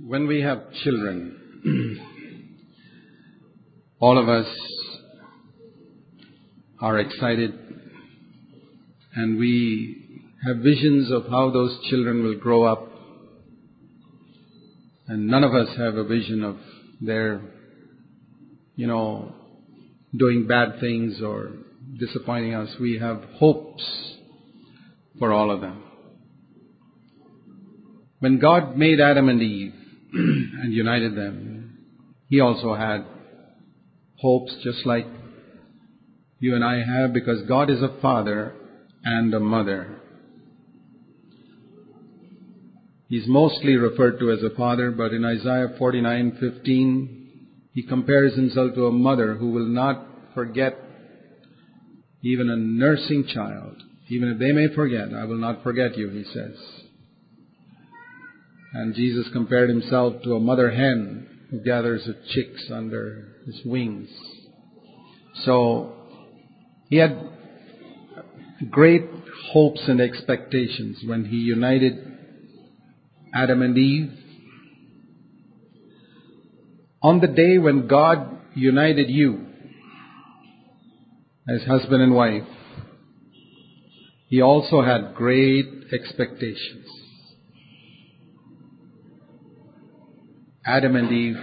When we have children, all of us are excited and we have visions of how those children will grow up. And none of us have a vision of their, you know, doing bad things or disappointing us. We have hopes for all of them. When God made Adam and Eve and united them, He also had hopes just like you and I have because God is a father and a mother. He's mostly referred to as a father, but in Isaiah 49:15 he compares himself to a mother who will not forget even a nursing child. Even if they may forget, I will not forget you, he says. And Jesus compared himself to a mother hen who gathers her chicks under his wings. So he had great hopes and expectations when he united Adam and Eve. On the day when God united you as husband and wife, he also had great expectations. Adam and Eve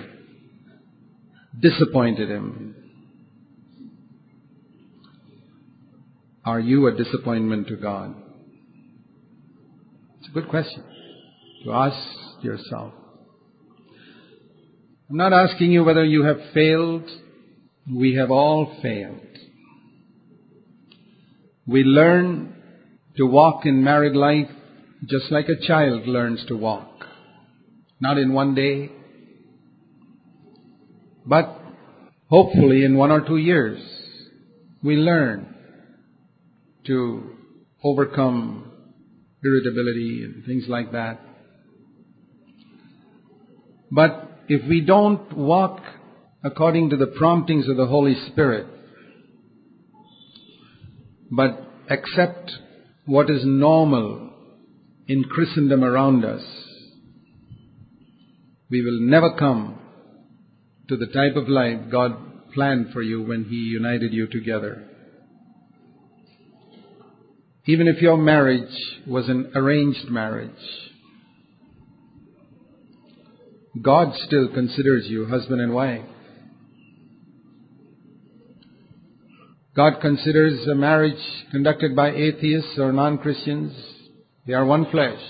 disappointed him. Are you a disappointment to God? It's a good question to ask yourself. I'm not asking you whether you have failed. We have all failed. We learn to walk in married life just like a child learns to walk. Not in one day, but hopefully in one or two years, we learn to overcome irritability and things like that. But if we don't walk according to the promptings of the Holy Spirit, but accept what is normal in Christendom around us, we will never come to the type of life God planned for you when He united you together. Even if your marriage was an arranged marriage, God still considers you husband and wife. God considers a marriage conducted by atheists or non-Christians, they are one flesh.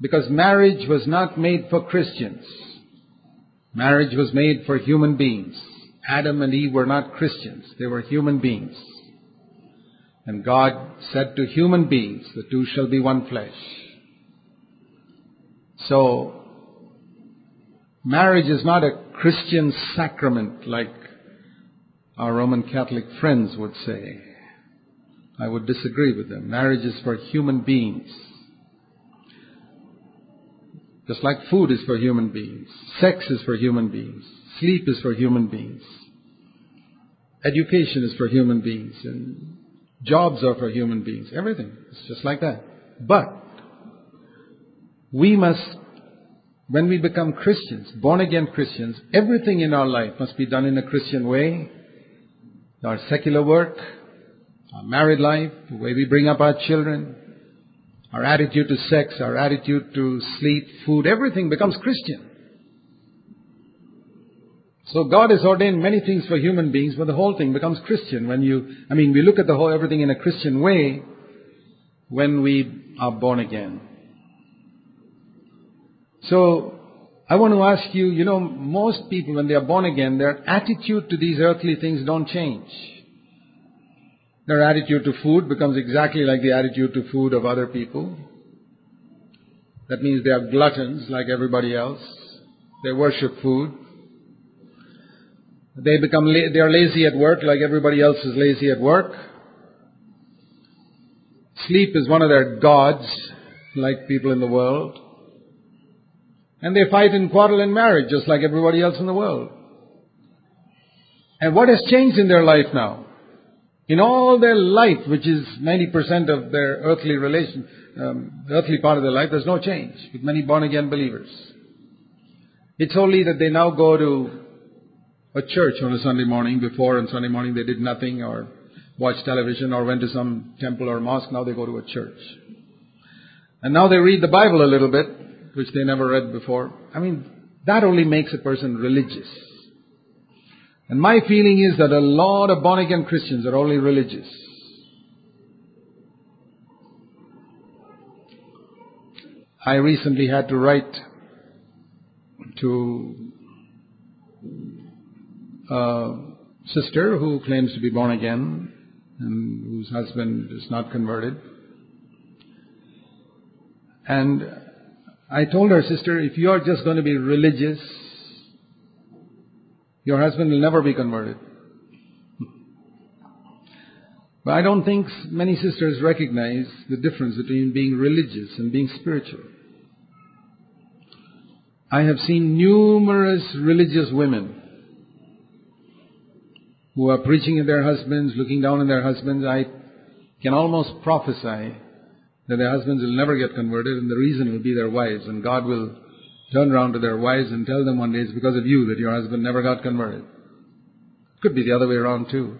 Because marriage was not made for Christians. Marriage was made for human beings. Adam and Eve were not Christians, they were human beings. And God said to human beings, the two shall be one flesh. So, marriage is not a Christian sacrament like our Roman Catholic friends would say. I would disagree with them. Marriage is for human beings. Just like food is for human beings, sex is for human beings, sleep is for human beings, education is for human beings, and jobs are for human beings. Everything is just like that. But we must, when we become Christians, born again Christians, everything in our life must be done in a Christian way. Our secular work, our married life, the way we bring up our children, our attitude to sex, our attitude to sleep, food, everything becomes Christian. So God has ordained many things for human beings, but the whole thing becomes Christian when you, I mean, we look at the whole, everything in a Christian way when we are born again. So, I want to ask you, you know, most people when they are born again, their attitude to these earthly things don't change. Their attitude to food becomes exactly like the attitude to food of other people. That means they are gluttons like everybody else. They worship food. They become la- they are lazy at work like everybody else is lazy at work. Sleep is one of their gods like people in the world. And they fight and quarrel in marriage just like everybody else in the world. And what has changed in their life now? In all their life, which is 90% of their earthly relation, um, earthly part of their life, there's no change with many born again believers. It's only that they now go to a church on a Sunday morning. Before on Sunday morning they did nothing or watched television or went to some temple or mosque. Now they go to a church. And now they read the Bible a little bit, which they never read before. I mean, that only makes a person religious. And my feeling is that a lot of born again Christians are only religious. I recently had to write to a sister who claims to be born again and whose husband is not converted. And I told her, sister, if you are just going to be religious, your husband will never be converted. But I don't think many sisters recognize the difference between being religious and being spiritual. I have seen numerous religious women who are preaching at their husbands, looking down on their husbands. I can almost prophesy that their husbands will never get converted and the reason will be their wives and God will turn around to their wives and tell them one day it's because of you that your husband never got converted. Could be the other way around too.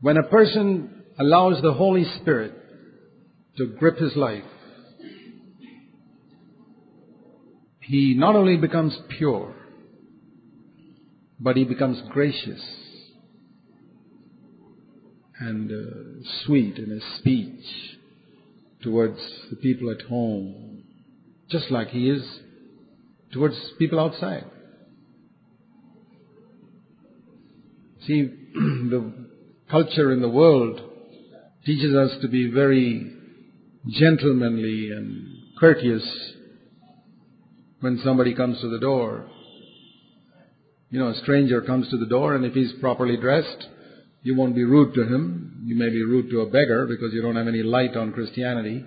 When a person allows the Holy Spirit to grip his life, he not only becomes pure, but he becomes gracious and uh, sweet in his speech towards the people at home, just like he is towards people outside. See, the culture in the world teaches us to be very gentlemanly and courteous when somebody comes to the door. You know, a stranger comes to the door and if he's properly dressed, you won't be rude to him. You may be rude to a beggar because you don't have any light on Christianity.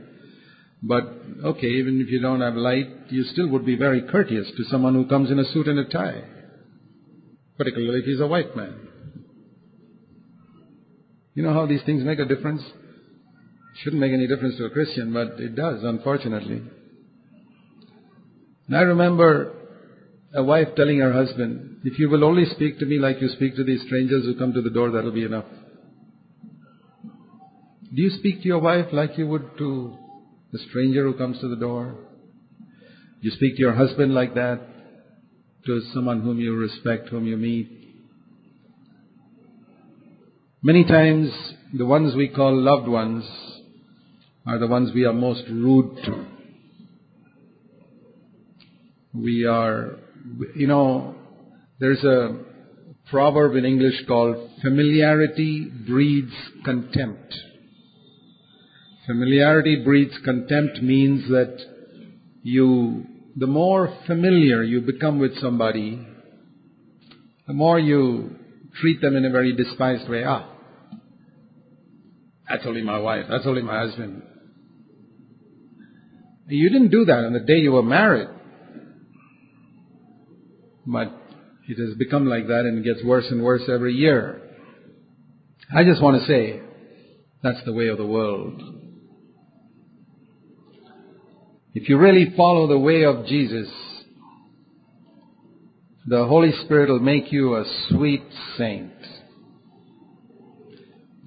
But, okay, even if you don't have light, you still would be very courteous to someone who comes in a suit and a tie. Particularly if he's a white man. You know how these things make a difference? Shouldn't make any difference to a Christian, but it does, unfortunately. And I remember a wife telling her husband, if you will only speak to me like you speak to these strangers who come to the door, that'll be enough. Do you speak to your wife like you would to the stranger who comes to the door? You speak to your husband like that? To someone whom you respect, whom you meet? Many times, the ones we call loved ones are the ones we are most rude to. We are you know, there's a proverb in English called familiarity breeds contempt. Familiarity breeds contempt means that you, the more familiar you become with somebody, the more you treat them in a very despised way. Ah, that's only my wife, that's only my husband. You didn't do that on the day you were married. But it has become like that and it gets worse and worse every year. I just want to say that's the way of the world. If you really follow the way of Jesus, the Holy Spirit will make you a sweet saint.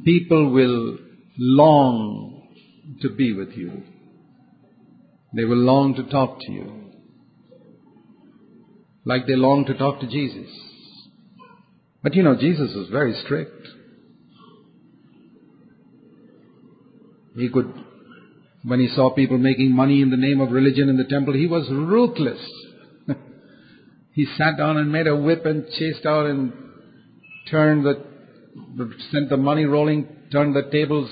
People will long to be with you. They will long to talk to you like they long to talk to Jesus. But you know, Jesus was very strict. He could, when he saw people making money in the name of religion in the temple, he was ruthless. he sat down and made a whip and chased out and turned the, sent the money rolling, turned the tables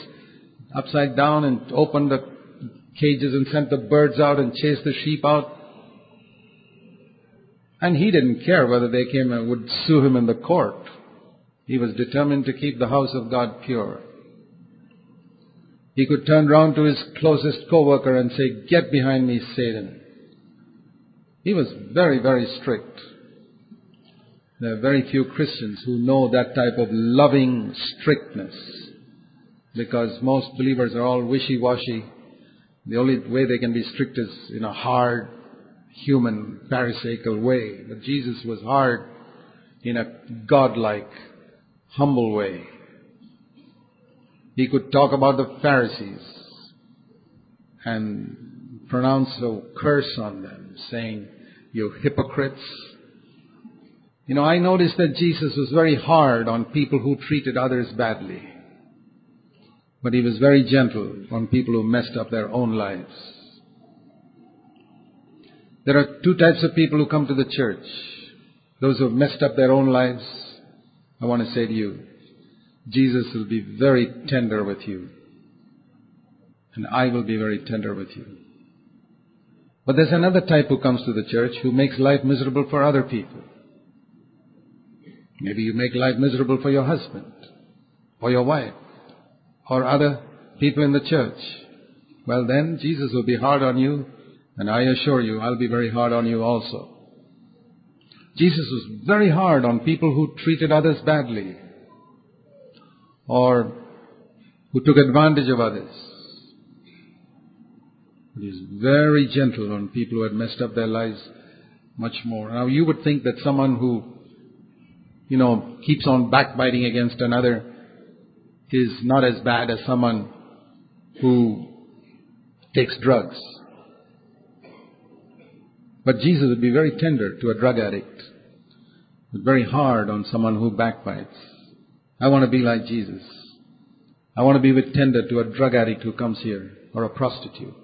upside down and opened the cages and sent the birds out and chased the sheep out. And he didn't care whether they came and would sue him in the court. He was determined to keep the house of God pure. He could turn round to his closest co-worker and say, get behind me, Satan. He was very, very strict. There are very few Christians who know that type of loving strictness because most believers are all wishy-washy. The only way they can be strict is in a hard, human, pharisaical way. But Jesus was hard in a godlike, humble way. He could talk about the Pharisees and pronounce a curse on them, saying, You hypocrites. You know, I noticed that Jesus was very hard on people who treated others badly. But he was very gentle on people who messed up their own lives. There are two types of people who come to the church. Those who have messed up their own lives. I want to say to you, Jesus will be very tender with you. And I will be very tender with you. But there's another type who comes to the church who makes life miserable for other people. Maybe you make life miserable for your husband, or your wife, or other people in the church. Well then, Jesus will be hard on you, and I assure you, I'll be very hard on you also. Jesus was very hard on people who treated others badly, or who took advantage of others. He was very gentle on people who had messed up their lives much more. Now you would think that someone who you know, keeps on backbiting against another is not as bad as someone who takes drugs. But Jesus would be very tender to a drug addict, but very hard on someone who backbites. I want to be like Jesus. I want to be with tender to a drug addict who comes here or a prostitute,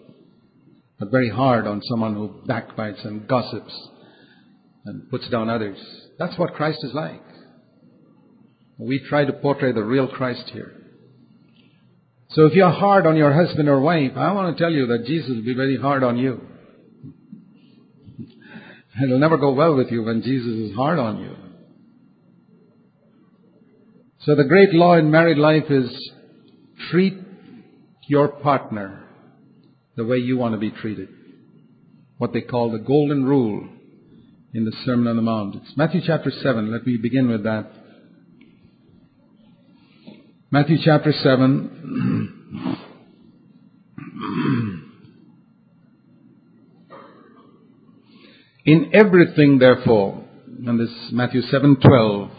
but very hard on someone who backbites and gossips and puts down others. That's what Christ is like. We try to portray the real Christ here. So if you're hard on your husband or wife, I want to tell you that Jesus will be very hard on you. It'll never go well with you when Jesus is hard on you. So the great law in married life is treat your partner the way you want to be treated. What they call the golden rule in the Sermon on the Mount. It's Matthew chapter 7. Let me begin with that. Matthew chapter 7. In everything, therefore, and this Matthew 7:12,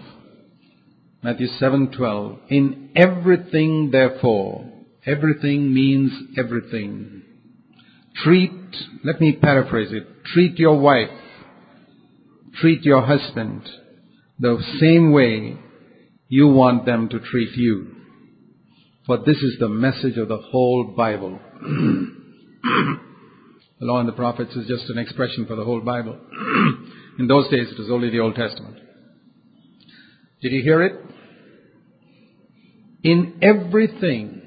Matthew 7:12, in everything, therefore, everything means everything. Treat, let me paraphrase it, treat your wife, treat your husband the same way you want them to treat you. For this is the message of the whole Bible. the law and the prophets is just an expression for the whole Bible. In those days, it was only the Old Testament. Did you hear it? In everything,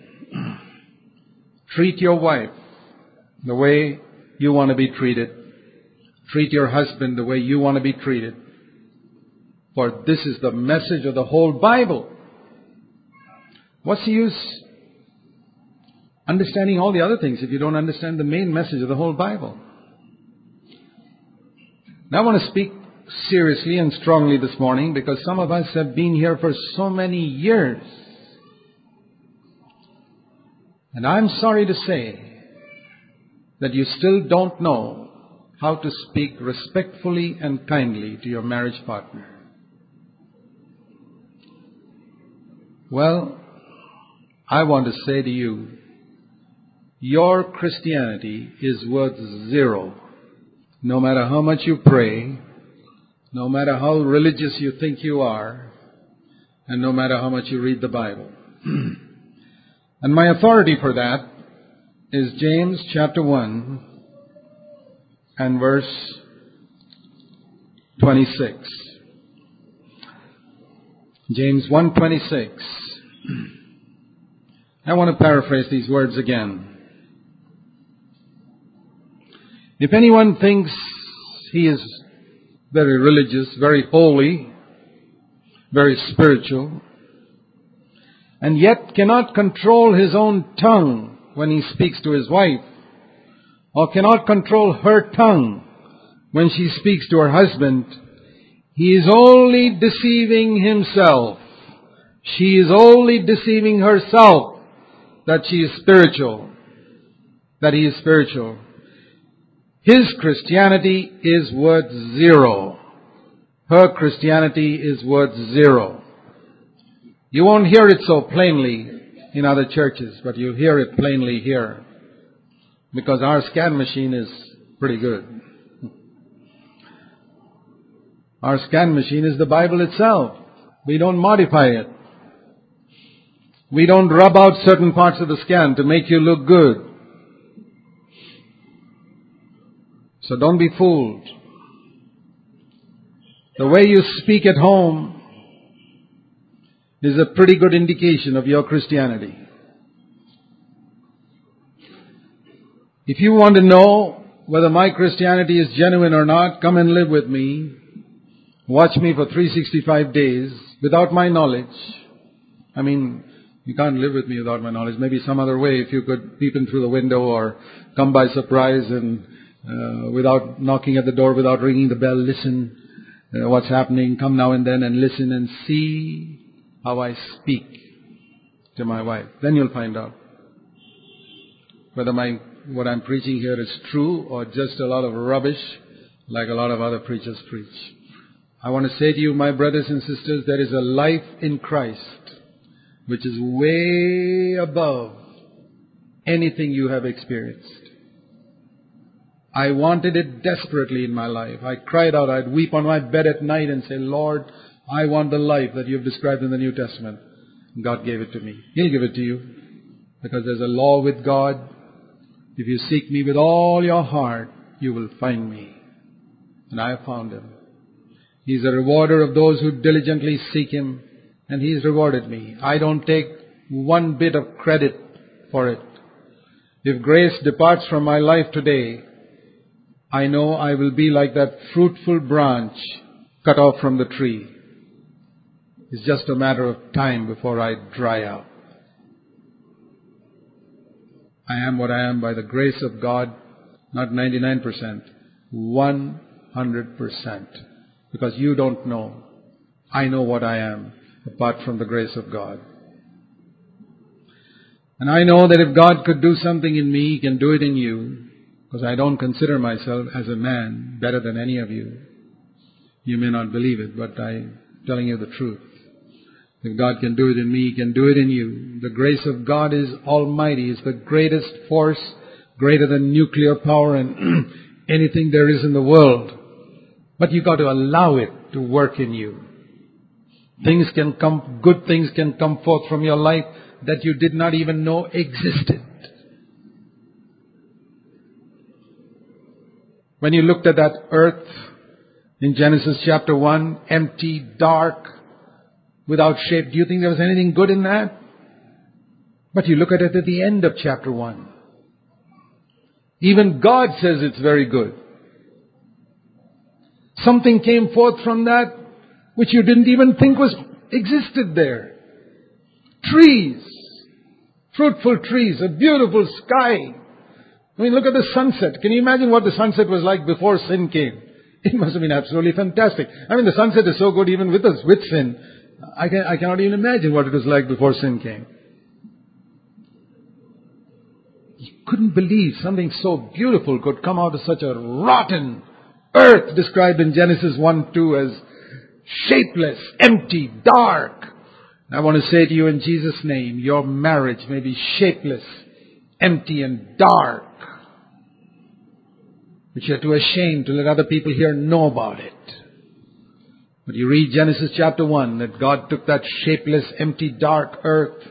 treat your wife the way you want to be treated. Treat your husband the way you want to be treated. For this is the message of the whole Bible. What's the use understanding all the other things if you don't understand the main message of the whole Bible? Now I want to speak seriously and strongly this morning because some of us have been here for so many years. And I'm sorry to say that you still don't know how to speak respectfully and kindly to your marriage partner. Well, I want to say to you, your Christianity is worth zero. No matter how much you pray, no matter how religious you think you are, and no matter how much you read the Bible. and my authority for that is James chapter 1 and verse 26. James 1:26 I want to paraphrase these words again. If anyone thinks he is very religious, very holy, very spiritual, and yet cannot control his own tongue when he speaks to his wife, or cannot control her tongue when she speaks to her husband, he is only deceiving himself. She is only deceiving herself that she is spiritual, that he is spiritual. His Christianity is worth zero. Her Christianity is worth zero. You won't hear it so plainly in other churches, but you'll hear it plainly here. Because our scan machine is pretty good. Our scan machine is the Bible itself. We don't modify it. We don't rub out certain parts of the scan to make you look good. So don't be fooled. The way you speak at home is a pretty good indication of your Christianity. If you want to know whether my Christianity is genuine or not, come and live with me. Watch me for 365 days without my knowledge. I mean, you can't live with me without my knowledge. Maybe some other way, if you could peep in through the window or come by surprise and uh, without knocking at the door, without ringing the bell, listen uh, what's happening, come now and then and listen and see how I speak to my wife. Then you'll find out whether my what I'm preaching here is true or just a lot of rubbish like a lot of other preachers preach. I want to say to you, my brothers and sisters, there is a life in Christ which is way above anything you have experienced. I wanted it desperately in my life. I cried out, I'd weep on my bed at night and say, Lord, I want the life that you've described in the New Testament. God gave it to me. He'll give it to you. Because there's a law with God. If you seek me with all your heart, you will find me. And I have found him. He's a rewarder of those who diligently seek him and He's rewarded me. I don't take one bit of credit for it. If grace departs from my life today, I know I will be like that fruitful branch cut off from the tree. It's just a matter of time before I dry out. I am what I am by the grace of God, not 99%, 100%. Because you don't know. I know what I am apart from the grace of God. And I know that if God could do something in me, He can do it in you, because I don't consider myself as a man better than any of you. You may not believe it, but I'm telling you the truth. If God can do it in me, He can do it in you. The grace of God is almighty. It's the greatest force, greater than nuclear power and anything there is in the world. But you've got to allow it to work in you. Things can come, good things can come forth from your life that you did not even know existed. When you looked at that earth in Genesis chapter 1, empty, dark, without shape, do you think there was anything good in that? But you look at it at the end of chapter 1. Even God says it's very good. Something came forth from that which you didn't even think was existed there. Trees, fruitful trees, a beautiful sky. I mean, look at the sunset. Can you imagine what the sunset was like before sin came? It must have been absolutely fantastic. I mean, the sunset is so good even with us, with sin. I, can, I cannot even imagine what it was like before sin came. You couldn't believe something so beautiful could come out of such a rotten earth described in Genesis 1 2 as shapeless, empty, dark. I want to say to you in Jesus' name, your marriage may be shapeless, empty, and dark. But you're too ashamed to let other people here know about it. But you read Genesis chapter 1 that God took that shapeless, empty, dark earth.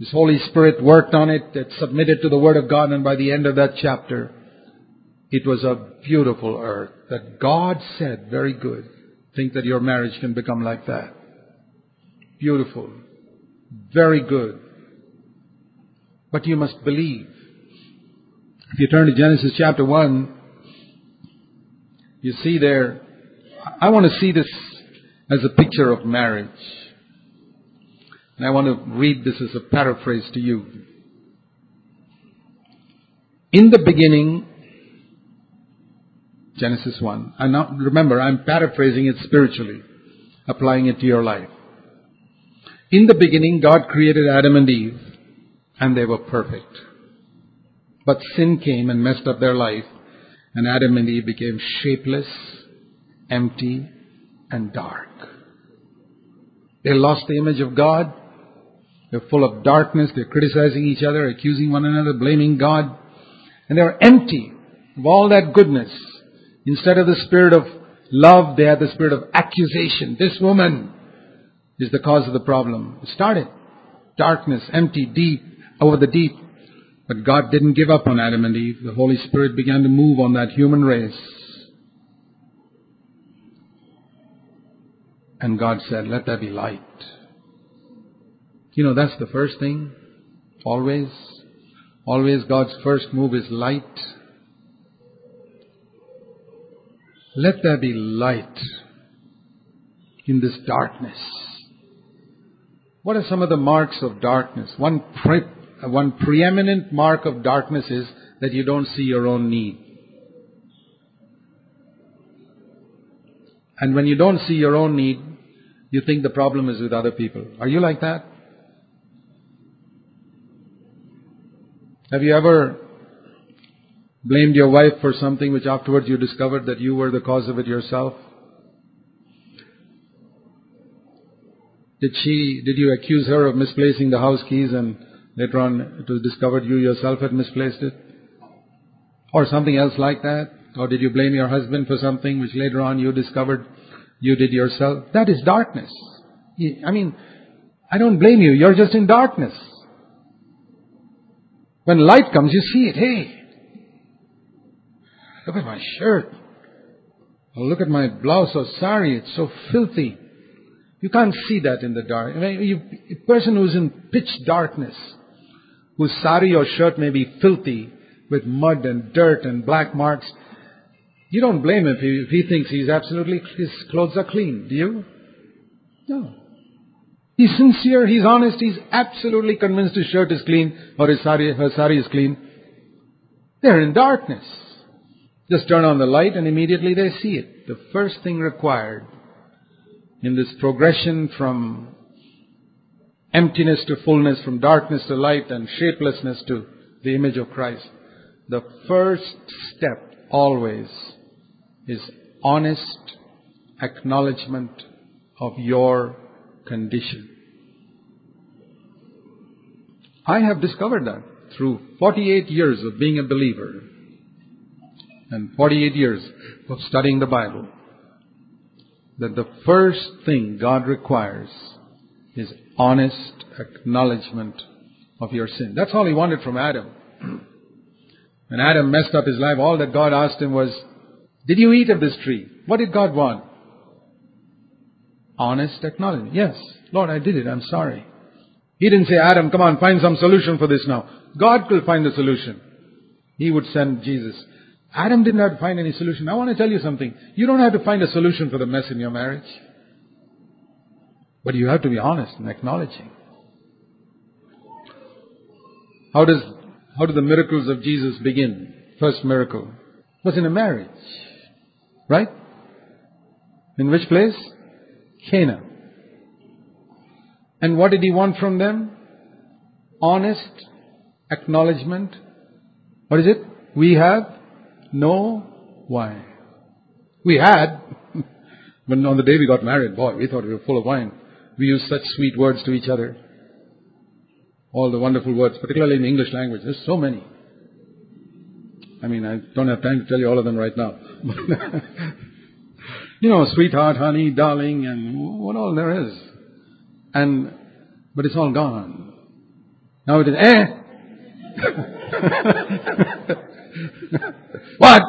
His Holy Spirit worked on it, it submitted to the Word of God, and by the end of that chapter, it was a beautiful earth that God said, very good think that your marriage can become like that. Beautiful. Very good. But you must believe. If you turn to Genesis chapter 1, you see there, I want to see this as a picture of marriage. And I want to read this as a paraphrase to you. In the beginning, Genesis 1. And now, remember, I'm paraphrasing it spiritually, applying it to your life. In the beginning, God created Adam and Eve, and they were perfect. But sin came and messed up their life, And Adam and Eve became shapeless, empty, and dark. They lost the image of God. They're full of darkness. They're criticizing each other, accusing one another, blaming God. And they're empty of all that goodness. Instead of the spirit of love, they had the spirit of accusation. This woman is the cause of the problem. It started. Darkness, empty, deep, over the deep. But God didn't give up on Adam and Eve. The Holy Spirit began to move on that human race. And God said, let there be light. You know, that's the first thing. Always. Always God's first move is light. Let there be light in this darkness. What are some of the marks of darkness? One, Uh, one preeminent mark of darkness is that you don't see your own need. And when you don't see your own need, you think the problem is with other people. Are you like that? Have you ever blamed your wife for something which afterwards you discovered that you were the cause of it yourself? Did she, did you accuse her of misplacing the house keys and later on it was discovered you yourself had misplaced it? Or something else like that? Or did you blame your husband for something which later on you discovered you did yourself? That is darkness. I mean, I don't blame you. You're just in darkness. When light comes, you see it. Hey, look at my shirt. Or look at my blouse oh, or sari. It's so filthy. You can't see that in the dark. I mean, you, a person who's in pitch darkness, whose sari or shirt may be filthy with mud and dirt and black marks, you don't blame him if he, if he thinks he's absolutely, his clothes are clean, do you? No. He's sincere, he's honest, he's absolutely convinced his shirt is clean or his sari, her sari is clean. They're in darkness. Just turn on the light and immediately they see it. The first thing required in this progression from emptiness to fullness, from darkness to light, and shapelessness to the image of Christ. The first step always is honest acknowledgement of your condition. I have discovered that through 48 years of being a believer and 48 years of studying the Bible that the first thing God requires is honest acknowledgement of your sin. That's all he wanted from Adam. When Adam messed up his life, all that God asked him was, Did you eat of this tree? What did God want? Honest acknowledgement. Yes, Lord, I did it. I'm sorry. He didn't say, Adam, come on, find some solution for this now. God will find the solution. He would send Jesus. Adam didn't have to find any solution. I want to tell you something. You don't have to find a solution for the mess in your marriage. But you have to be honest and acknowledging. How does, how do the miracles of Jesus begin? First miracle was in a marriage. Right? In which place? Cana. And what did he want from them? Honest acknowledgement. What is it? We have no wine. We had, when on the day we got married, boy, we thought we were full of wine. We use such sweet words to each other. All the wonderful words, particularly in the English language. There's so many. I mean, I don't have time to tell you all of them right now. you know, sweetheart, honey, darling, and what all there is. And, but it's all gone. Now it is, eh? what?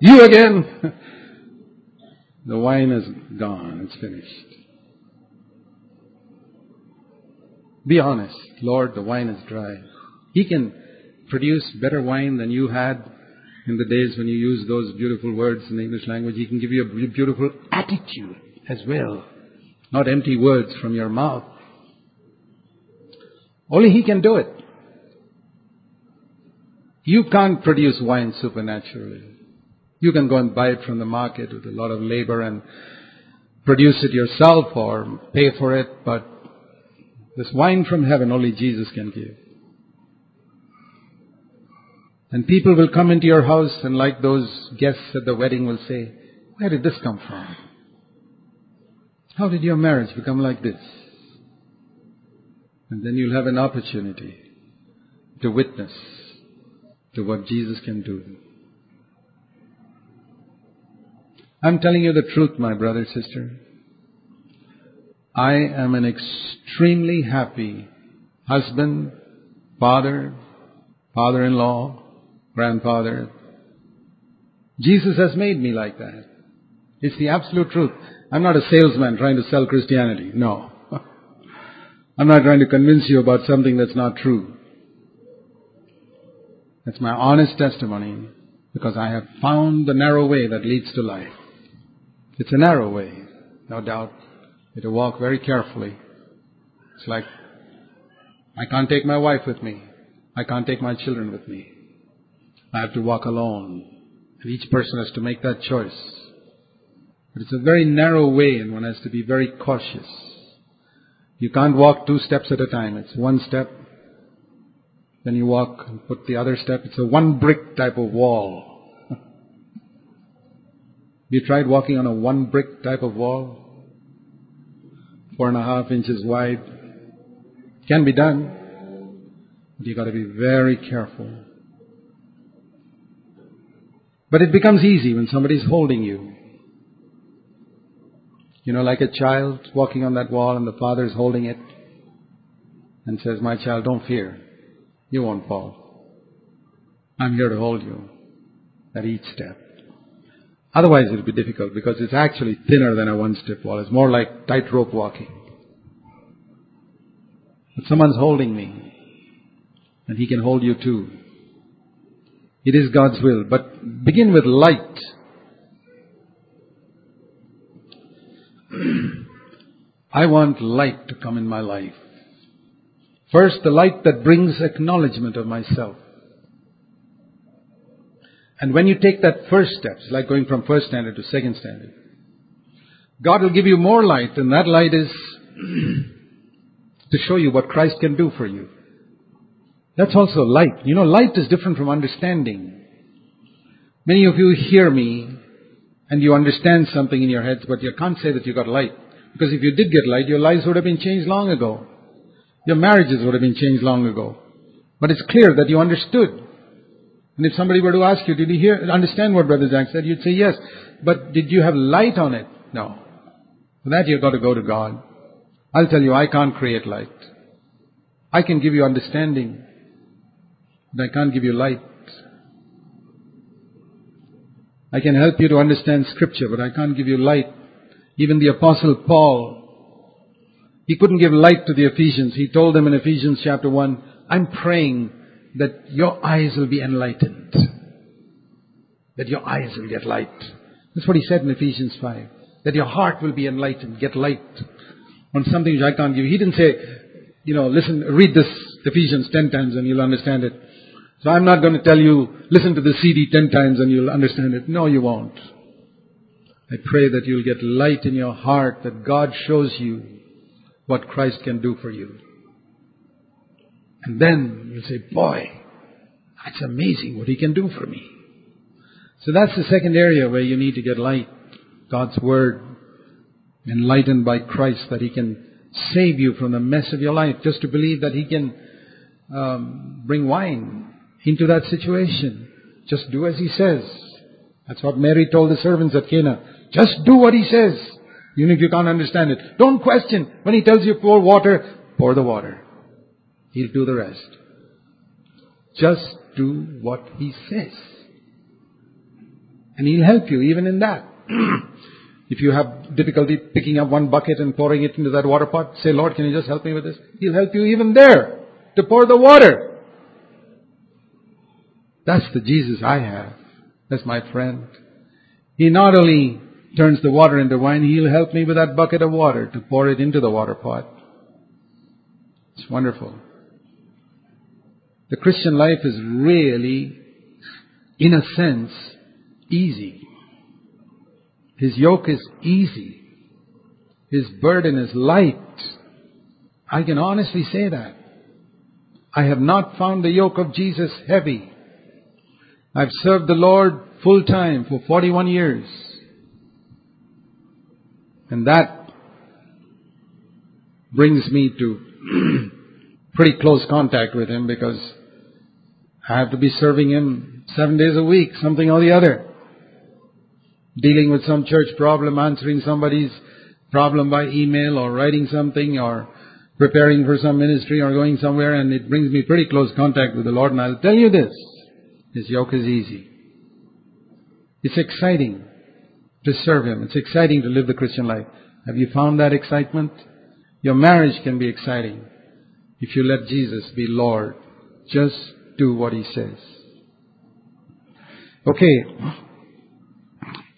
You again? the wine is gone. It's finished. Be honest. Lord, the wine is dry. He can produce better wine than you had in the days when you used those beautiful words in the English language. He can give you a beautiful attitude as well, not empty words from your mouth. Only He can do it. You can't produce wine supernaturally. You can go and buy it from the market with a lot of labor and produce it yourself or pay for it, but this wine from heaven only Jesus can give. And people will come into your house and like those guests at the wedding will say, where did this come from? How did your marriage become like this? And then you'll have an opportunity to witness to what Jesus can do. I'm telling you the truth, my brother, sister. I am an extremely happy husband, father, father-in-law, grandfather. Jesus has made me like that. It's the absolute truth. I'm not a salesman trying to sell Christianity. No. I'm not trying to convince you about something that's not true. That's my honest testimony because I have found the narrow way that leads to life. It's a narrow way, no doubt. You have to walk very carefully. It's like, I can't take my wife with me. I can't take my children with me. I have to walk alone. And each person has to make that choice. But it's a very narrow way and one has to be very cautious. You can't walk two steps at a time. It's one step. Then you walk and put the other step. It's a one brick type of wall. You tried walking on a one brick type of wall? Four and a half inches wide. Can be done. But you gotta be very careful. But it becomes easy when somebody's holding you. You know, like a child walking on that wall and the father is holding it and says, My child, don't fear. You won't fall. I'm here to hold you at each step. Otherwise it'll be difficult because it's actually thinner than a one-step wall. It's more like tightrope walking. But someone's holding me. And he can hold you too. It is God's will. But begin with light. I want light to come in my life. First, the light that brings acknowledgement of myself. And when you take that first step, it's like going from first standard to second standard, God will give you more light, and that light is to show you what Christ can do for you. That's also light. You know, light is different from understanding. Many of you hear me and you understand something in your heads, but you can't say that you got light. Because if you did get light, your lives would have been changed long ago. Your marriages would have been changed long ago. But it's clear that you understood. And if somebody were to ask you, did you hear, understand what Brother Zac said? You'd say yes. But did you have light on it? No. For that you've got to go to God. I'll tell you, I can't create light. I can give you understanding, but I can't give you light. I can help you to understand scripture, but I can't give you light. Even the apostle Paul, he couldn't give light to the Ephesians. He told them in Ephesians chapter 1, I'm praying that your eyes will be enlightened. That your eyes will get light. That's what he said in Ephesians 5. That your heart will be enlightened, get light on something which I can't give. you. He didn't say, you know, listen, read this Ephesians 10 times and you'll understand it. So I'm not going to tell you, listen to the CD 10 times and you'll understand it. No, you won't. I pray that you'll get light in your heart, that God shows you what Christ can do for you. And then you'll say, boy, that's amazing what he can do for me. So that's the second area where you need to get light. God's Word, enlightened by Christ, that he can save you from the mess of your life. Just to believe that he can um, bring wine into that situation. Just do as he says. That's what Mary told the servants at Cana. Just do what he says. Even if you can't understand it. Don't question. When he tells you pour water, pour the water. He'll do the rest. Just do what He says. And He'll help you even in that. if you have difficulty picking up one bucket and pouring it into that water pot, say, Lord, can you just help me with this? He'll help you even there to pour the water. That's the Jesus I have. That's my friend. He not only turns the water into wine, He'll help me with that bucket of water to pour it into the water pot. It's wonderful. The Christian life is really, in a sense, easy. His yoke is easy. His burden is light. I can honestly say that. I have not found the yoke of Jesus heavy. I've served the Lord full time for 41 years. And that brings me to pretty close contact with Him because I have to be serving Him seven days a week, something or the other. Dealing with some church problem, answering somebody's problem by email or writing something or preparing for some ministry or going somewhere and it brings me pretty close contact with the Lord and I'll tell you this. His yoke is easy. It's exciting to serve Him. It's exciting to live the Christian life. Have you found that excitement? Your marriage can be exciting if you let Jesus be Lord. Just do what He says. Okay.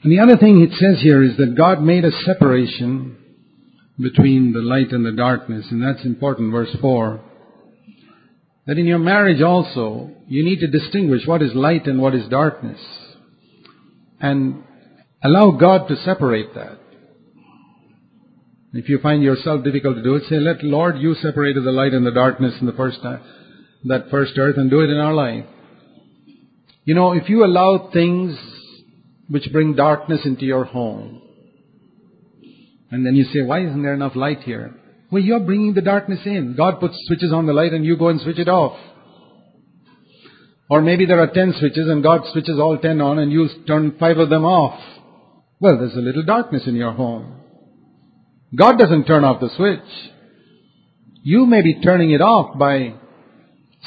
And the other thing it says here is that God made a separation between the light and the darkness, and that's important, verse 4. That in your marriage also, you need to distinguish what is light and what is darkness. And allow God to separate that. If you find yourself difficult to do it, say, let Lord, you separated the light and the darkness in the first time, that first earth and do it in our life. You know, if you allow things which bring darkness into your home, and then you say, why isn't there enough light here? Well, you're bringing the darkness in. God puts switches on the light and you go and switch it off. Or maybe there are ten switches and God switches all ten on and you turn five of them off. Well, there's a little darkness in your home. God doesn't turn off the switch. You may be turning it off by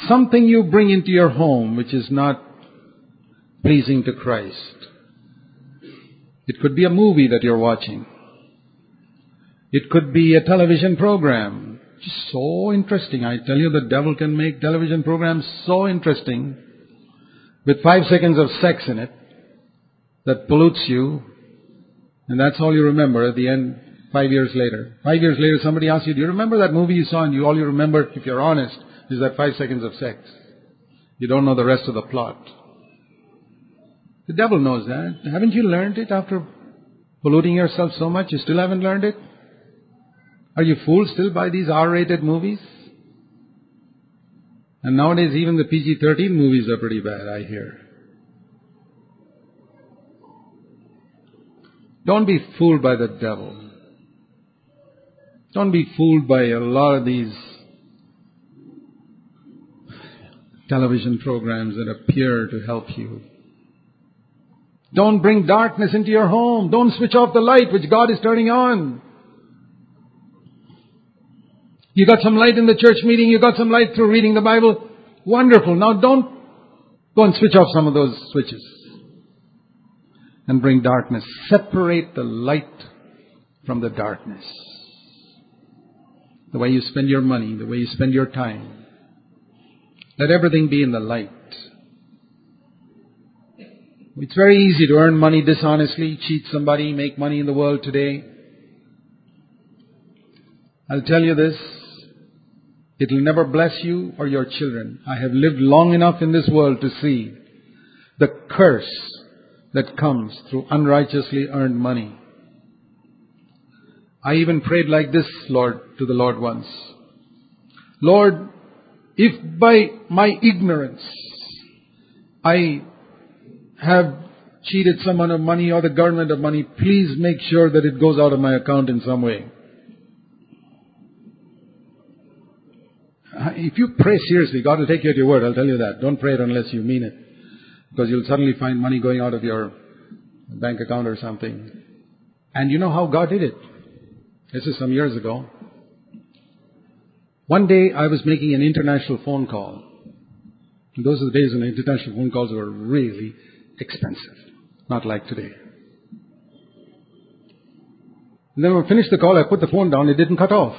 something you bring into your home which is not pleasing to Christ. It could be a movie that you're watching. It could be a television program. Just so interesting. I tell you, the devil can make television programs so interesting with five seconds of sex in it that pollutes you, and that's all you remember at the end, five years later. Five years later, somebody asks you, do you remember that movie you saw? And you, all you remember, if you're honest, is that five seconds of sex. You don't know the rest of the plot. The devil knows that. Haven't you learned it after polluting yourself so much? You still haven't learned it? Are you fooled still by these R-rated movies? And nowadays even the PG-13 movies are pretty bad, I hear. Don't be fooled by the devil. Don't be fooled by a lot of these television programs that appear to help you. Don't bring darkness into your home. Don't switch off the light which God is turning on. You got some light in the church meeting, you got some light through reading the Bible. Wonderful. Now don't go and switch off some of those switches and bring darkness. Separate the light from the darkness. The way you spend your money, the way you spend your time. Let everything be in the light. It's very easy to earn money dishonestly, cheat somebody, make money in the world today. I'll tell you this, it will never bless you or your children. I have lived long enough in this world to see the curse that comes through unrighteously earned money. I even prayed like this, Lord, to the Lord once. Lord, if by my ignorance I have cheated someone of money or the government of money, please make sure that it goes out of my account in some way. Uh, if you pray seriously, God will take you at your word. I'll tell you that. Don't pray it unless you mean it. Because you'll suddenly find money going out of your bank account or something. And you know how God did it? This is some years ago. One day I was making an international phone call. those are the days when international phone calls were really expensive. Not like today. And then when I finished the call, I put the phone down, it didn't cut off.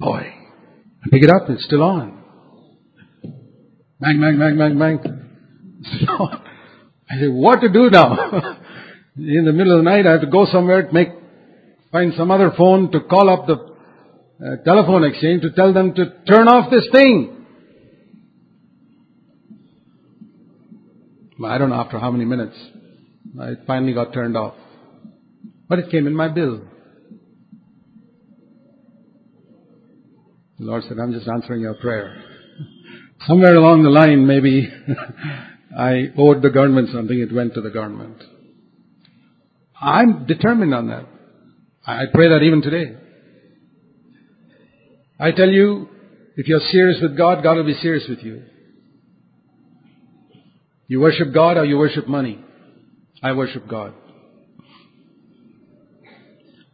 Boy, I pick it up, it's still on. Bang, bang, bang, bang, bang. On. I say, what to do now? In the middle of the night, I have to go somewhere to make, find some other phone to call up the telephone exchange to tell them to turn off this thing. I don't know after how many minutes. It finally got turned off. But it came in my bill. The Lord said, I'm just answering your prayer. Somewhere along the line, maybe I owed the government something, it went to the government. I'm determined on that. I pray that even today. I tell you, if you're serious with God, God will be serious with you. You worship God or you worship money? I worship God.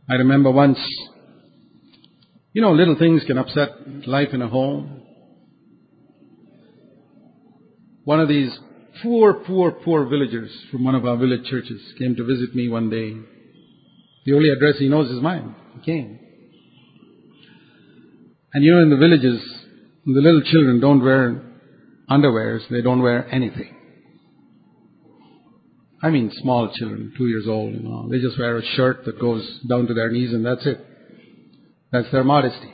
I remember once, you know, little things can upset life in a home. One of these poor, poor, poor villagers from one of our village churches came to visit me one day. The only address he knows is mine. He came. And you know, in the villages, the little children don't wear underwears, they don't wear anything. I mean small children, two years old, you know. They just wear a shirt that goes down to their knees and that's it. That's their modesty.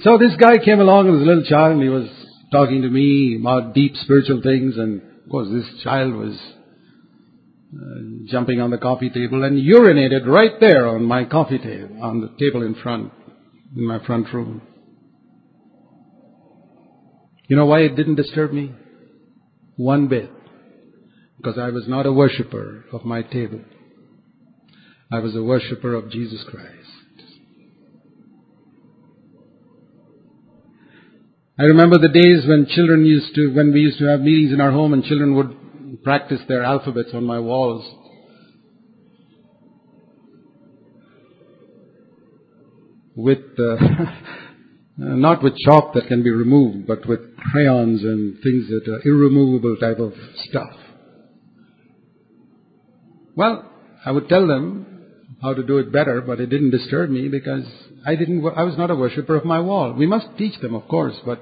So this guy came along with his little child and he was talking to me about deep spiritual things and of course this child was uh, jumping on the coffee table and urinated right there on my coffee table, on the table in front, in my front room. You know why it didn't disturb me? One bit because I was not a worshipper of my table. I was a worshipper of Jesus Christ. I remember the days when children used to, when we used to have meetings in our home and children would practice their alphabets on my walls. With, uh, not with chalk that can be removed, but with crayons and things that are irremovable type of stuff. Well, I would tell them how to do it better, but it didn't disturb me because I didn't, I was not a worshiper of my wall. We must teach them, of course, but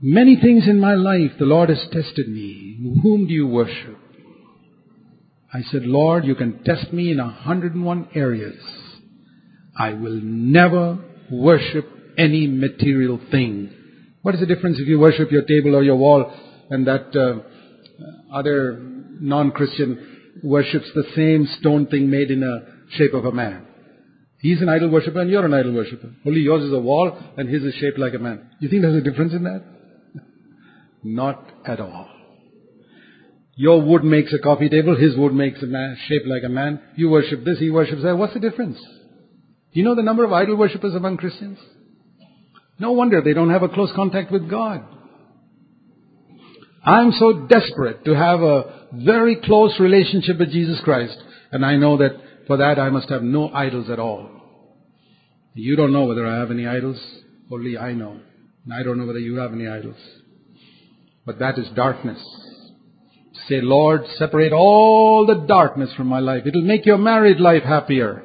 many things in my life the Lord has tested me. Whom do you worship? I said, Lord, you can test me in 101 areas. I will never worship any material thing. What is the difference if you worship your table or your wall and that uh, other non-Christian worships the same stone thing made in a shape of a man. He's an idol worshiper and you're an idol worshiper. Only yours is a wall and his is shaped like a man. You think there's a difference in that? Not at all. Your wood makes a coffee table, his wood makes a man shaped like a man. You worship this, he worships that. What's the difference? Do you know the number of idol worshippers among Christians? No wonder they don't have a close contact with God. I'm so desperate to have a very close relationship with Jesus Christ, and I know that for that I must have no idols at all. You don't know whether I have any idols, only I know. And I don't know whether you have any idols. But that is darkness. Say, Lord, separate all the darkness from my life. It'll make your married life happier.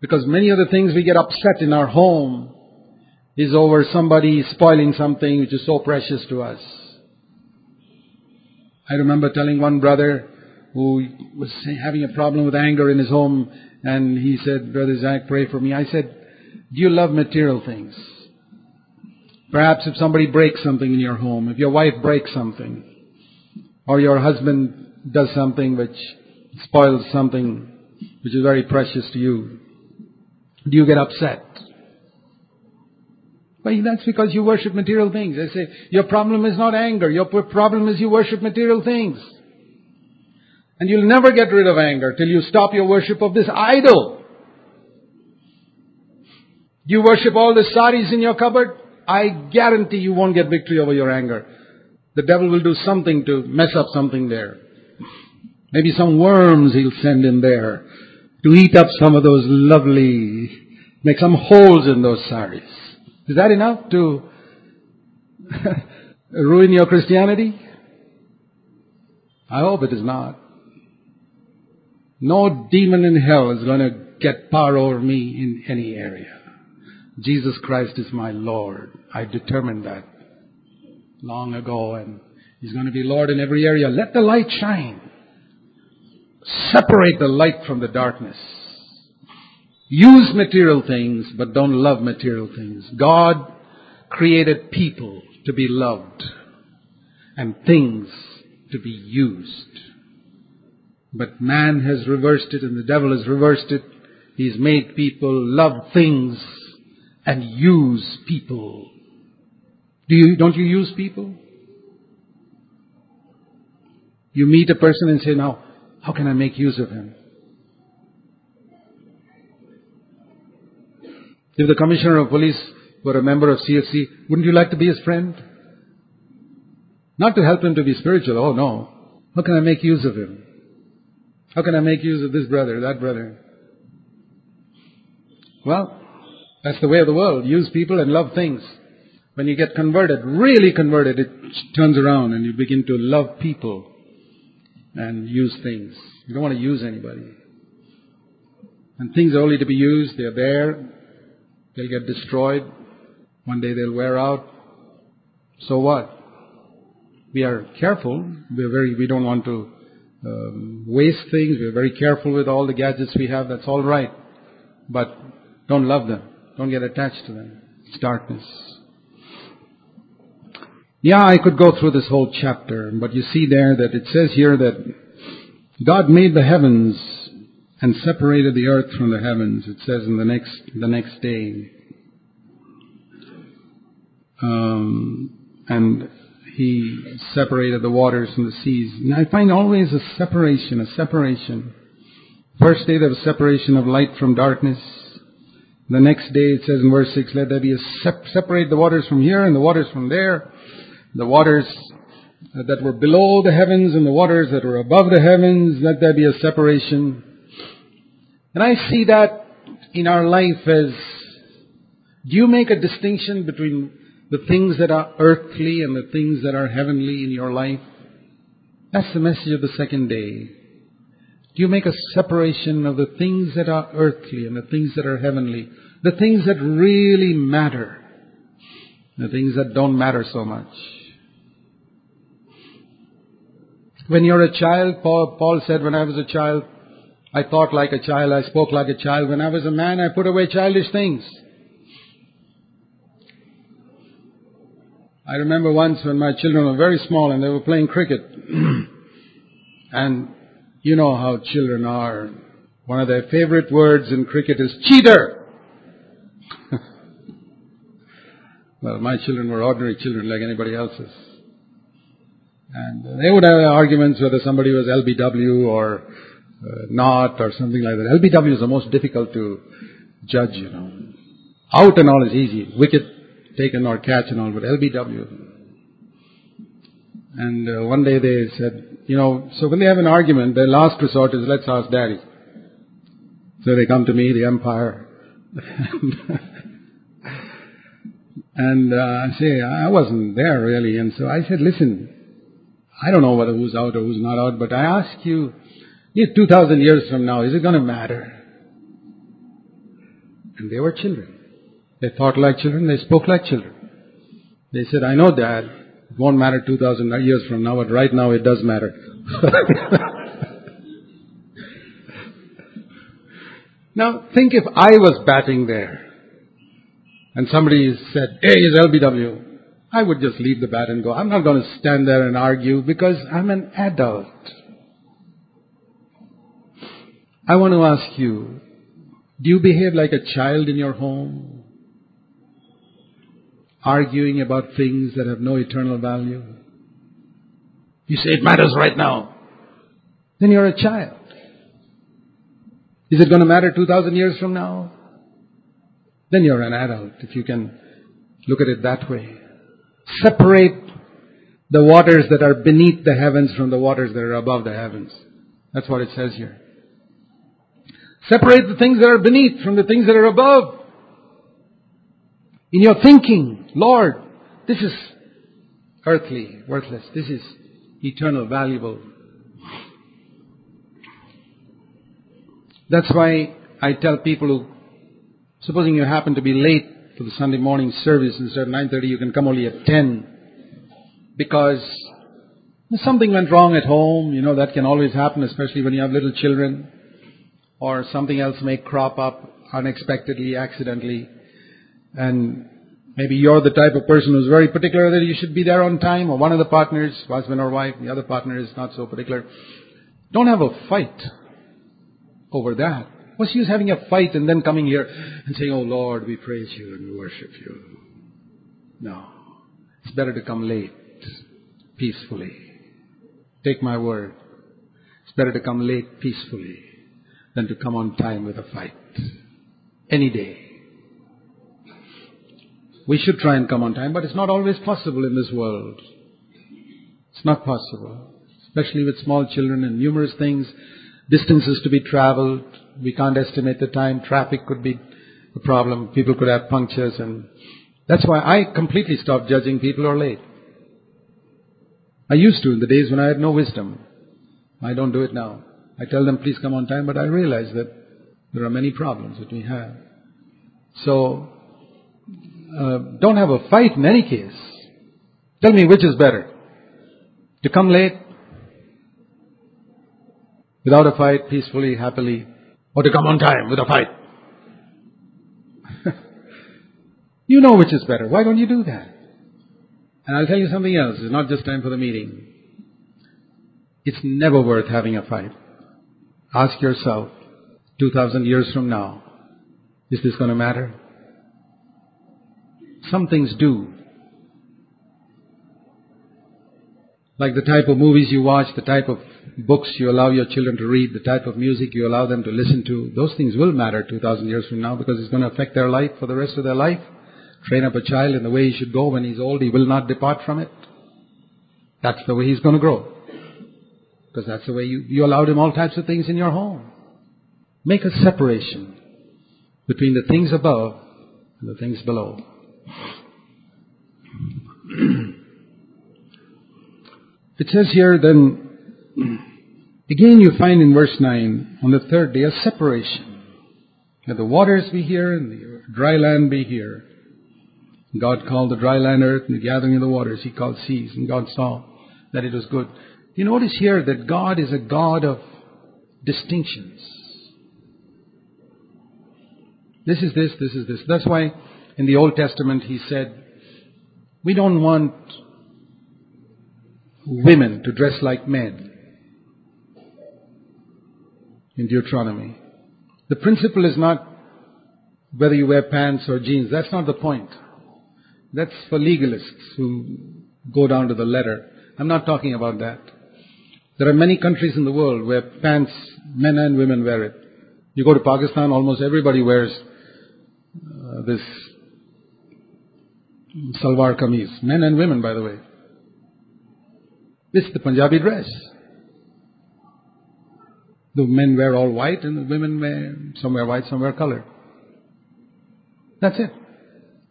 Because many of the things we get upset in our home is over somebody spoiling something which is so precious to us. I remember telling one brother who was having a problem with anger in his home, and he said, Brother Zac, pray for me. I said, Do you love material things? Perhaps if somebody breaks something in your home, if your wife breaks something, or your husband does something which spoils something which is very precious to you, do you get upset? Well, that's because you worship material things. I say, your problem is not anger. Your problem is you worship material things. And you'll never get rid of anger till you stop your worship of this idol. You worship all the saris in your cupboard? I guarantee you won't get victory over your anger. The devil will do something to mess up something there. Maybe some worms he'll send in there to eat up some of those lovely, make some holes in those saris. Is that enough to ruin your Christianity? I hope it is not. No demon in hell is going to get power over me in any area. Jesus Christ is my Lord. I determined that long ago and He's going to be Lord in every area. Let the light shine. Separate the light from the darkness. Use material things, but don't love material things. God created people to be loved and things to be used. But man has reversed it and the devil has reversed it. He's made people love things and use people. Do you, don't you use people? You meet a person and say, now, how can I make use of him? If the commissioner of police were a member of CFC, wouldn't you like to be his friend? Not to help him to be spiritual, oh no. How can I make use of him? How can I make use of this brother, that brother? Well, that's the way of the world. Use people and love things. When you get converted, really converted, it turns around and you begin to love people and use things. You don't want to use anybody. And things are only to be used, they're there, they'll get destroyed, one day they'll wear out. So what? We are careful, we're very, we don't want to um, waste things, we're very careful with all the gadgets we have, that's all right. But don't love them, don't get attached to them. It's darkness. Yeah, I could go through this whole chapter, but you see there that it says here that God made the heavens and separated the earth from the heavens. It says in the next the next day, um, and He separated the waters from the seas. And I find always a separation, a separation. First day there was separation of light from darkness. The next day it says in verse six, "Let there be a sep- separate the waters from here and the waters from there." The waters that were below the heavens and the waters that were above the heavens, let there be a separation. And I see that in our life as, do you make a distinction between the things that are earthly and the things that are heavenly in your life? That's the message of the second day. Do you make a separation of the things that are earthly and the things that are heavenly? The things that really matter. The things that don't matter so much. When you're a child, Paul, Paul said, when I was a child, I thought like a child, I spoke like a child. When I was a man, I put away childish things. I remember once when my children were very small and they were playing cricket. and you know how children are. One of their favorite words in cricket is cheater. well, my children were ordinary children like anybody else's. And they would have arguments whether somebody was LBW or uh, not or something like that. LBW is the most difficult to judge, you know. Out and all is easy. Wicket taken or catch and all, but LBW. And uh, one day they said, you know, so when they have an argument, their last resort is let's ask daddy. So they come to me, the umpire. and uh, I say, I wasn't there really. And so I said, listen, I don't know whether who's out or who's not out, but I ask you, 2,000 years from now, is it going to matter? And they were children. They thought like children, they spoke like children. They said, I know dad, it won't matter 2,000 years from now, but right now it does matter. now, think if I was batting there, and somebody said, hey, is LBW. I would just leave the bat and go. I'm not going to stand there and argue because I'm an adult. I want to ask you, do you behave like a child in your home? Arguing about things that have no eternal value? You say it matters right now. Then you're a child. Is it going to matter 2,000 years from now? Then you're an adult, if you can look at it that way. Separate the waters that are beneath the heavens from the waters that are above the heavens. That's what it says here. Separate the things that are beneath from the things that are above. In your thinking, Lord, this is earthly, worthless. This is eternal, valuable. That's why I tell people who, supposing you happen to be late to the Sunday morning service instead of 9.30, you can come only at 10. Because something went wrong at home, you know, that can always happen, especially when you have little children. Or something else may crop up unexpectedly, accidentally. And maybe you're the type of person who's very particular that you should be there on time, or one of the partners, husband or wife, the other partner is not so particular. Don't have a fight over that. What's use having a fight and then coming here and saying, Oh Lord, we praise you and we worship you? No. It's better to come late, peacefully. Take my word. It's better to come late peacefully than to come on time with a fight. Any day. We should try and come on time, but it's not always possible in this world. It's not possible. Especially with small children and numerous things, distances to be traveled. We can't estimate the time. Traffic could be a problem. People could have punctures and that's why I completely stopped judging people who are late. I used to in the days when I had no wisdom. I don't do it now. I tell them, please come on time, but I realize that there are many problems that we have. So, uh, don't have a fight in any case. Tell me which is better. To come late, without a fight, peacefully, happily, or to come on time with a fight. you know which is better. Why don't you do that? And I'll tell you something else. It's not just time for the meeting. It's never worth having a fight. Ask yourself, 2000 years from now, is this going to matter? Some things do. Like the type of movies you watch, the type of books you allow your children to read, the type of music you allow them to listen to, those things will matter 2000 years from now because it's going to affect their life for the rest of their life. Train up a child in the way he should go when he's old, he will not depart from it. That's the way he's going to grow. Because that's the way you, you allowed him all types of things in your home. Make a separation between the things above and the things below. it says here then, again you find in verse 9, on the third day, a separation. Let the waters be here and the dry land be here. God called the dry land earth and the gathering of the waters he called seas, and God saw that it was good. You notice here that God is a God of distinctions. This is this, this is this. That's why in the Old Testament he said, we don't want women to dress like men in Deuteronomy. The principle is not whether you wear pants or jeans. That's not the point. That's for legalists who go down to the letter. I'm not talking about that. There are many countries in the world where pants, men and women wear it. You go to Pakistan, almost everybody wears uh, this salwar kameez. Men and women, by the way. This is the Punjabi dress. The men wear all white and the women wear, some wear white, some wear colored. That's it.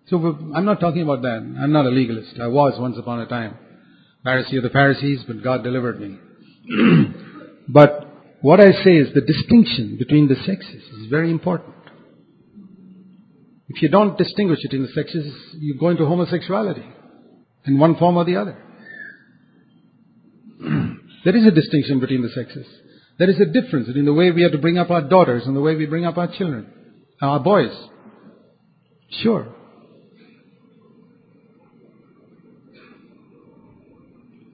So I'm not talking about that. I'm not a legalist. I was once upon a time. Pharisee of the Pharisees, but God delivered me. but what I say is the distinction between the sexes is very important. If you don't distinguish between the sexes, you go into homosexuality in one form or the other. there is a distinction between the sexes. There is a difference between the way we have to bring up our daughters and the way we bring up our children, our boys. Sure.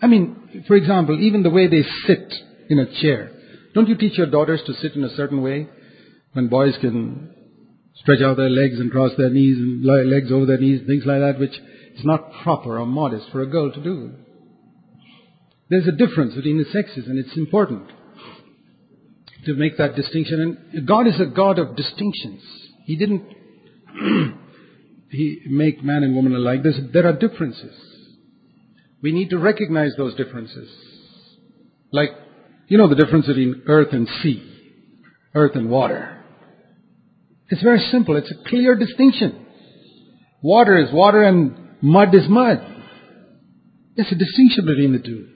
I mean, for example, even the way they sit in a chair. Don't you teach your daughters to sit in a certain way when boys can stretch out their legs and cross their knees and legs over their knees, things like that, which is not proper or modest for a girl to do. There's a difference between the sexes and it's important to make that distinction. And God is a God of distinctions. He didn't he make man and woman alike. There's, there are differences. We need to recognize those differences. Like, you know the difference between earth and sea, earth and water. It's very simple. It's a clear distinction. Water is water and mud is mud. There's a distinction between the two.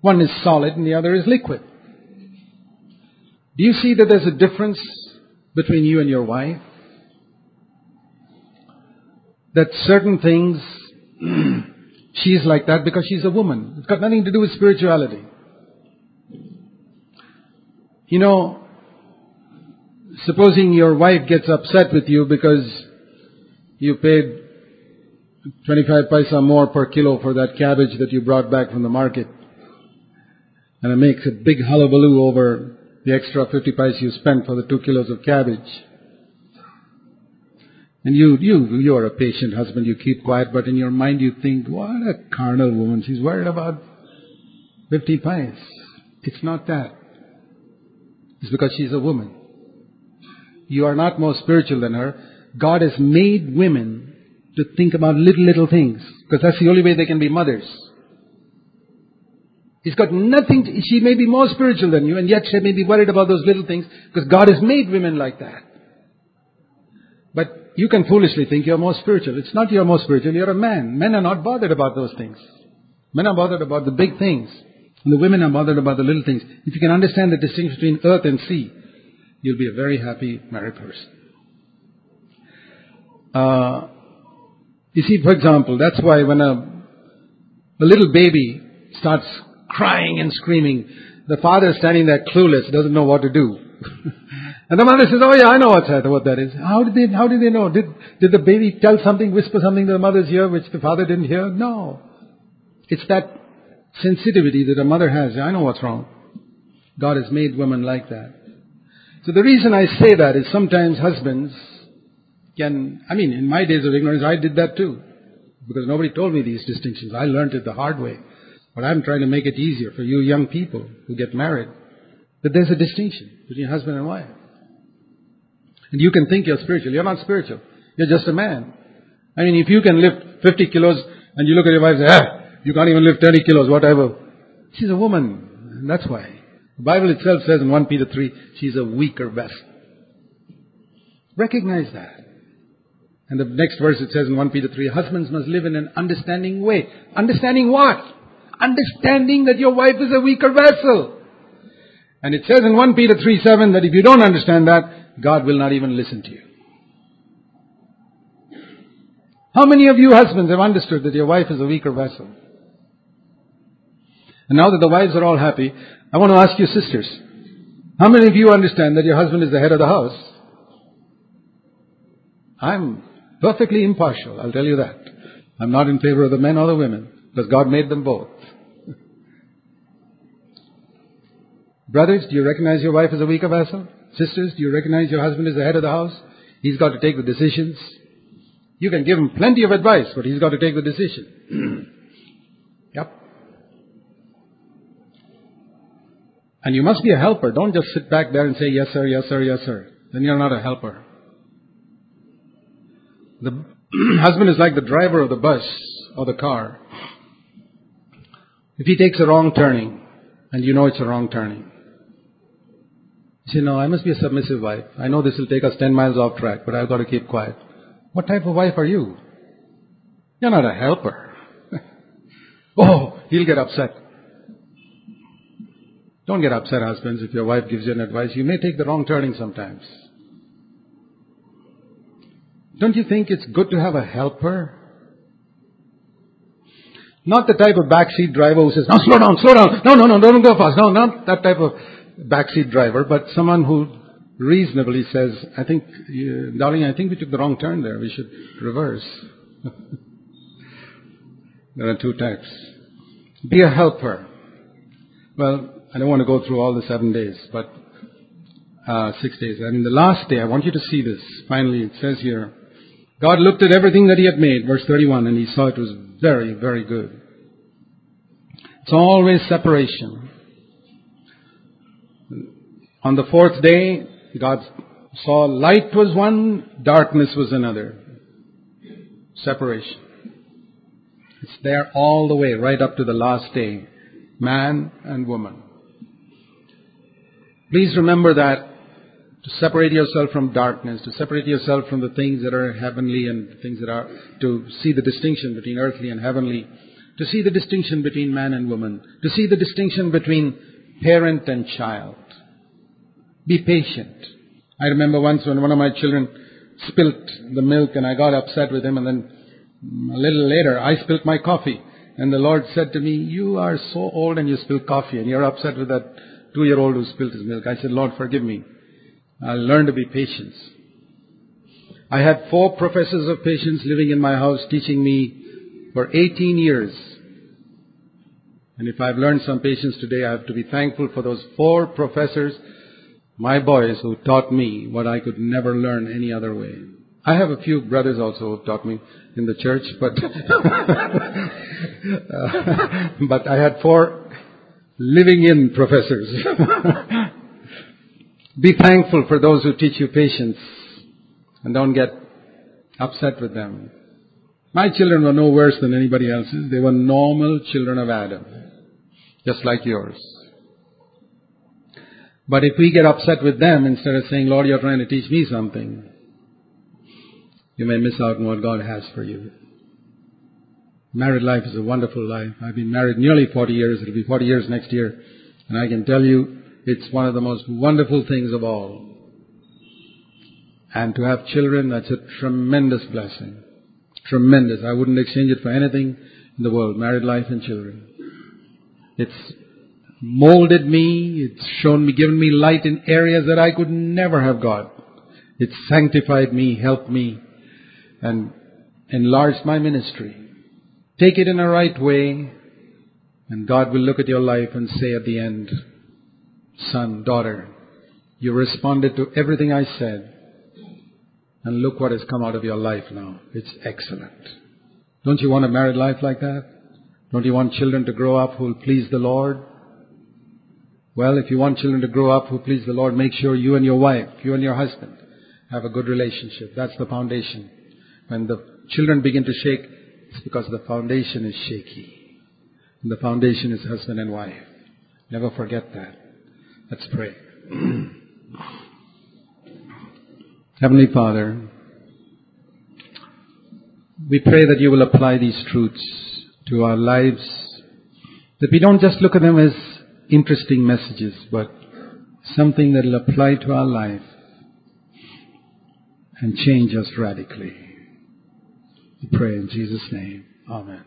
One is solid and the other is liquid. Do you see that there's a difference between you and your wife? That certain things She's like that because she's a woman. It's got nothing to do with spirituality. You know, supposing your wife gets upset with you because you paid 25 paisa more per kilo for that cabbage that you brought back from the market. And it makes a big hullabaloo over the extra 50 paisa you spent for the two kilos of cabbage. And you, you, you are a patient husband, you keep quiet, but in your mind you think, what a carnal woman, she's worried about 50 pies. It's not that. It's because she's a woman. You are not more spiritual than her. God has made women to think about little, little things, because that's the only way they can be mothers. He's got nothing, to, she may be more spiritual than you, and yet she may be worried about those little things, because God has made women like that. But you can foolishly think you're more spiritual. It's not you're more spiritual, you're a man. Men are not bothered about those things. Men are bothered about the big things. And the women are bothered about the little things. If you can understand the distinction between earth and sea, you'll be a very happy married person. Uh, you see, for example, that's why when a, a little baby starts crying and screaming, the father is standing there clueless, doesn't know what to do. and the mother says, "Oh yeah, I know what that, what that is." How did they? How did they know? Did did the baby tell something, whisper something to the mother's ear which the father didn't hear? No. It's that sensitivity that a mother has. I know what's wrong. God has made women like that. So the reason I say that is sometimes husbands can, I mean, in my days of ignorance, I did that too. Because nobody told me these distinctions. I learned it the hard way. But I'm trying to make it easier for you young people who get married. That there's a distinction between husband and wife. And you can think you're spiritual. You're not spiritual. You're just a man. I mean, if you can lift 50 kilos and you look at your wife and say, ah, you can't even lift 30 kilos, whatever. She's a woman. And that's why. The Bible itself says in 1 Peter 3, she's a weaker vessel. Recognize that. And the next verse it says in 1 Peter 3, husbands must live in an understanding way. Understanding what? Understanding that your wife is a weaker vessel. And it says in 1 Peter 3 7 that if you don't understand that, God will not even listen to you. How many of you husbands have understood that your wife is a weaker vessel? And now that the wives are all happy, I want to ask you sisters, how many of you understand that your husband is the head of the house? I'm perfectly impartial, I'll tell you that. I'm not in favor of the men or the women, because God made them both. Brothers, do you recognize your wife as a weaker vessel? Sisters, do you recognize your husband as the head of the house? He's got to take the decisions. You can give him plenty of advice, but he's got to take the decision. yep. And you must be a helper. Don't just sit back there and say, yes, sir, yes, sir, yes, sir. Then you're not a helper. The husband is like the driver of the bus or the car. If he takes a wrong turning, and you know it's a wrong turning, you say, no, I must be a submissive wife. I know this will take us 10 miles off track, but I've got to keep quiet. What type of wife are you? You're not a helper. oh, he'll get upset. Don't get upset, husbands, if your wife gives you an advice. You may take the wrong turning sometimes. Don't you think it's good to have a helper? Not the type of backseat driver who says, no, slow down, slow down. No, no, no, don't go fast. No, not that type of backseat driver, but someone who reasonably says, I think, uh, darling, I think we took the wrong turn there. We should reverse. there are two types. Be a helper. Well, I don't want to go through all the seven days, but uh, six days. And in the last day, I want you to see this. Finally, it says here, God looked at everything that He had made, verse 31, and He saw it was very, very good. It's always separation. On the fourth day, God saw light was one, darkness was another. Separation. It's there all the way, right up to the last day. Man and woman. Please remember that to separate yourself from darkness, to separate yourself from the things that are heavenly and things that are, to see the distinction between earthly and heavenly, to see the distinction between man and woman, to see the distinction between parent and child. Be patient. I remember once when one of my children spilt the milk and I got upset with him and then a little later I spilt my coffee and the Lord said to me, you are so old and you spill coffee and you're upset with that two-year-old who spilt his milk. I said, Lord, forgive me. I'll learn to be patient. I had four professors of patience living in my house teaching me for 18 years. And if I've learned some patience today, I have to be thankful for those four professors, my boys, who taught me what I could never learn any other way. I have a few brothers also who taught me in the church, but uh, but I had four living in professors. Be thankful for those who teach you patience and don't get upset with them. My children were no worse than anybody else's. They were normal children of Adam, just like yours. But if we get upset with them instead of saying, Lord, you're trying to teach me something, you may miss out on what God has for you. Married life is a wonderful life. I've been married nearly 40 years. It'll be 40 years next year. And I can tell you, it's one of the most wonderful things of all. And to have children, that's a tremendous blessing. Tremendous. I wouldn't exchange it for anything in the world. Married life and children. It's molded me. It's shown me, given me light in areas that I could never have got. It's sanctified me, helped me, and enlarged my ministry. Take it in a right way, and God will look at your life and say at the end, son, daughter, you responded to everything I said, and look what has come out of your life now. It's excellent. Don't you want a married life like that? Don't you want children to grow up who will please the Lord? Well, if you want children to grow up who please the Lord, make sure you and your wife, you and your husband, have a good relationship. That's the foundation. When the children begin to shake, it's because the foundation is shaky. And the foundation is husband and wife. Never forget that. Let's pray. Heavenly Father, we pray that you will apply these truths to our lives, that we don't just look at them as interesting messages, but something that will apply to our life and change us radically. We pray in Jesus' name. Amen.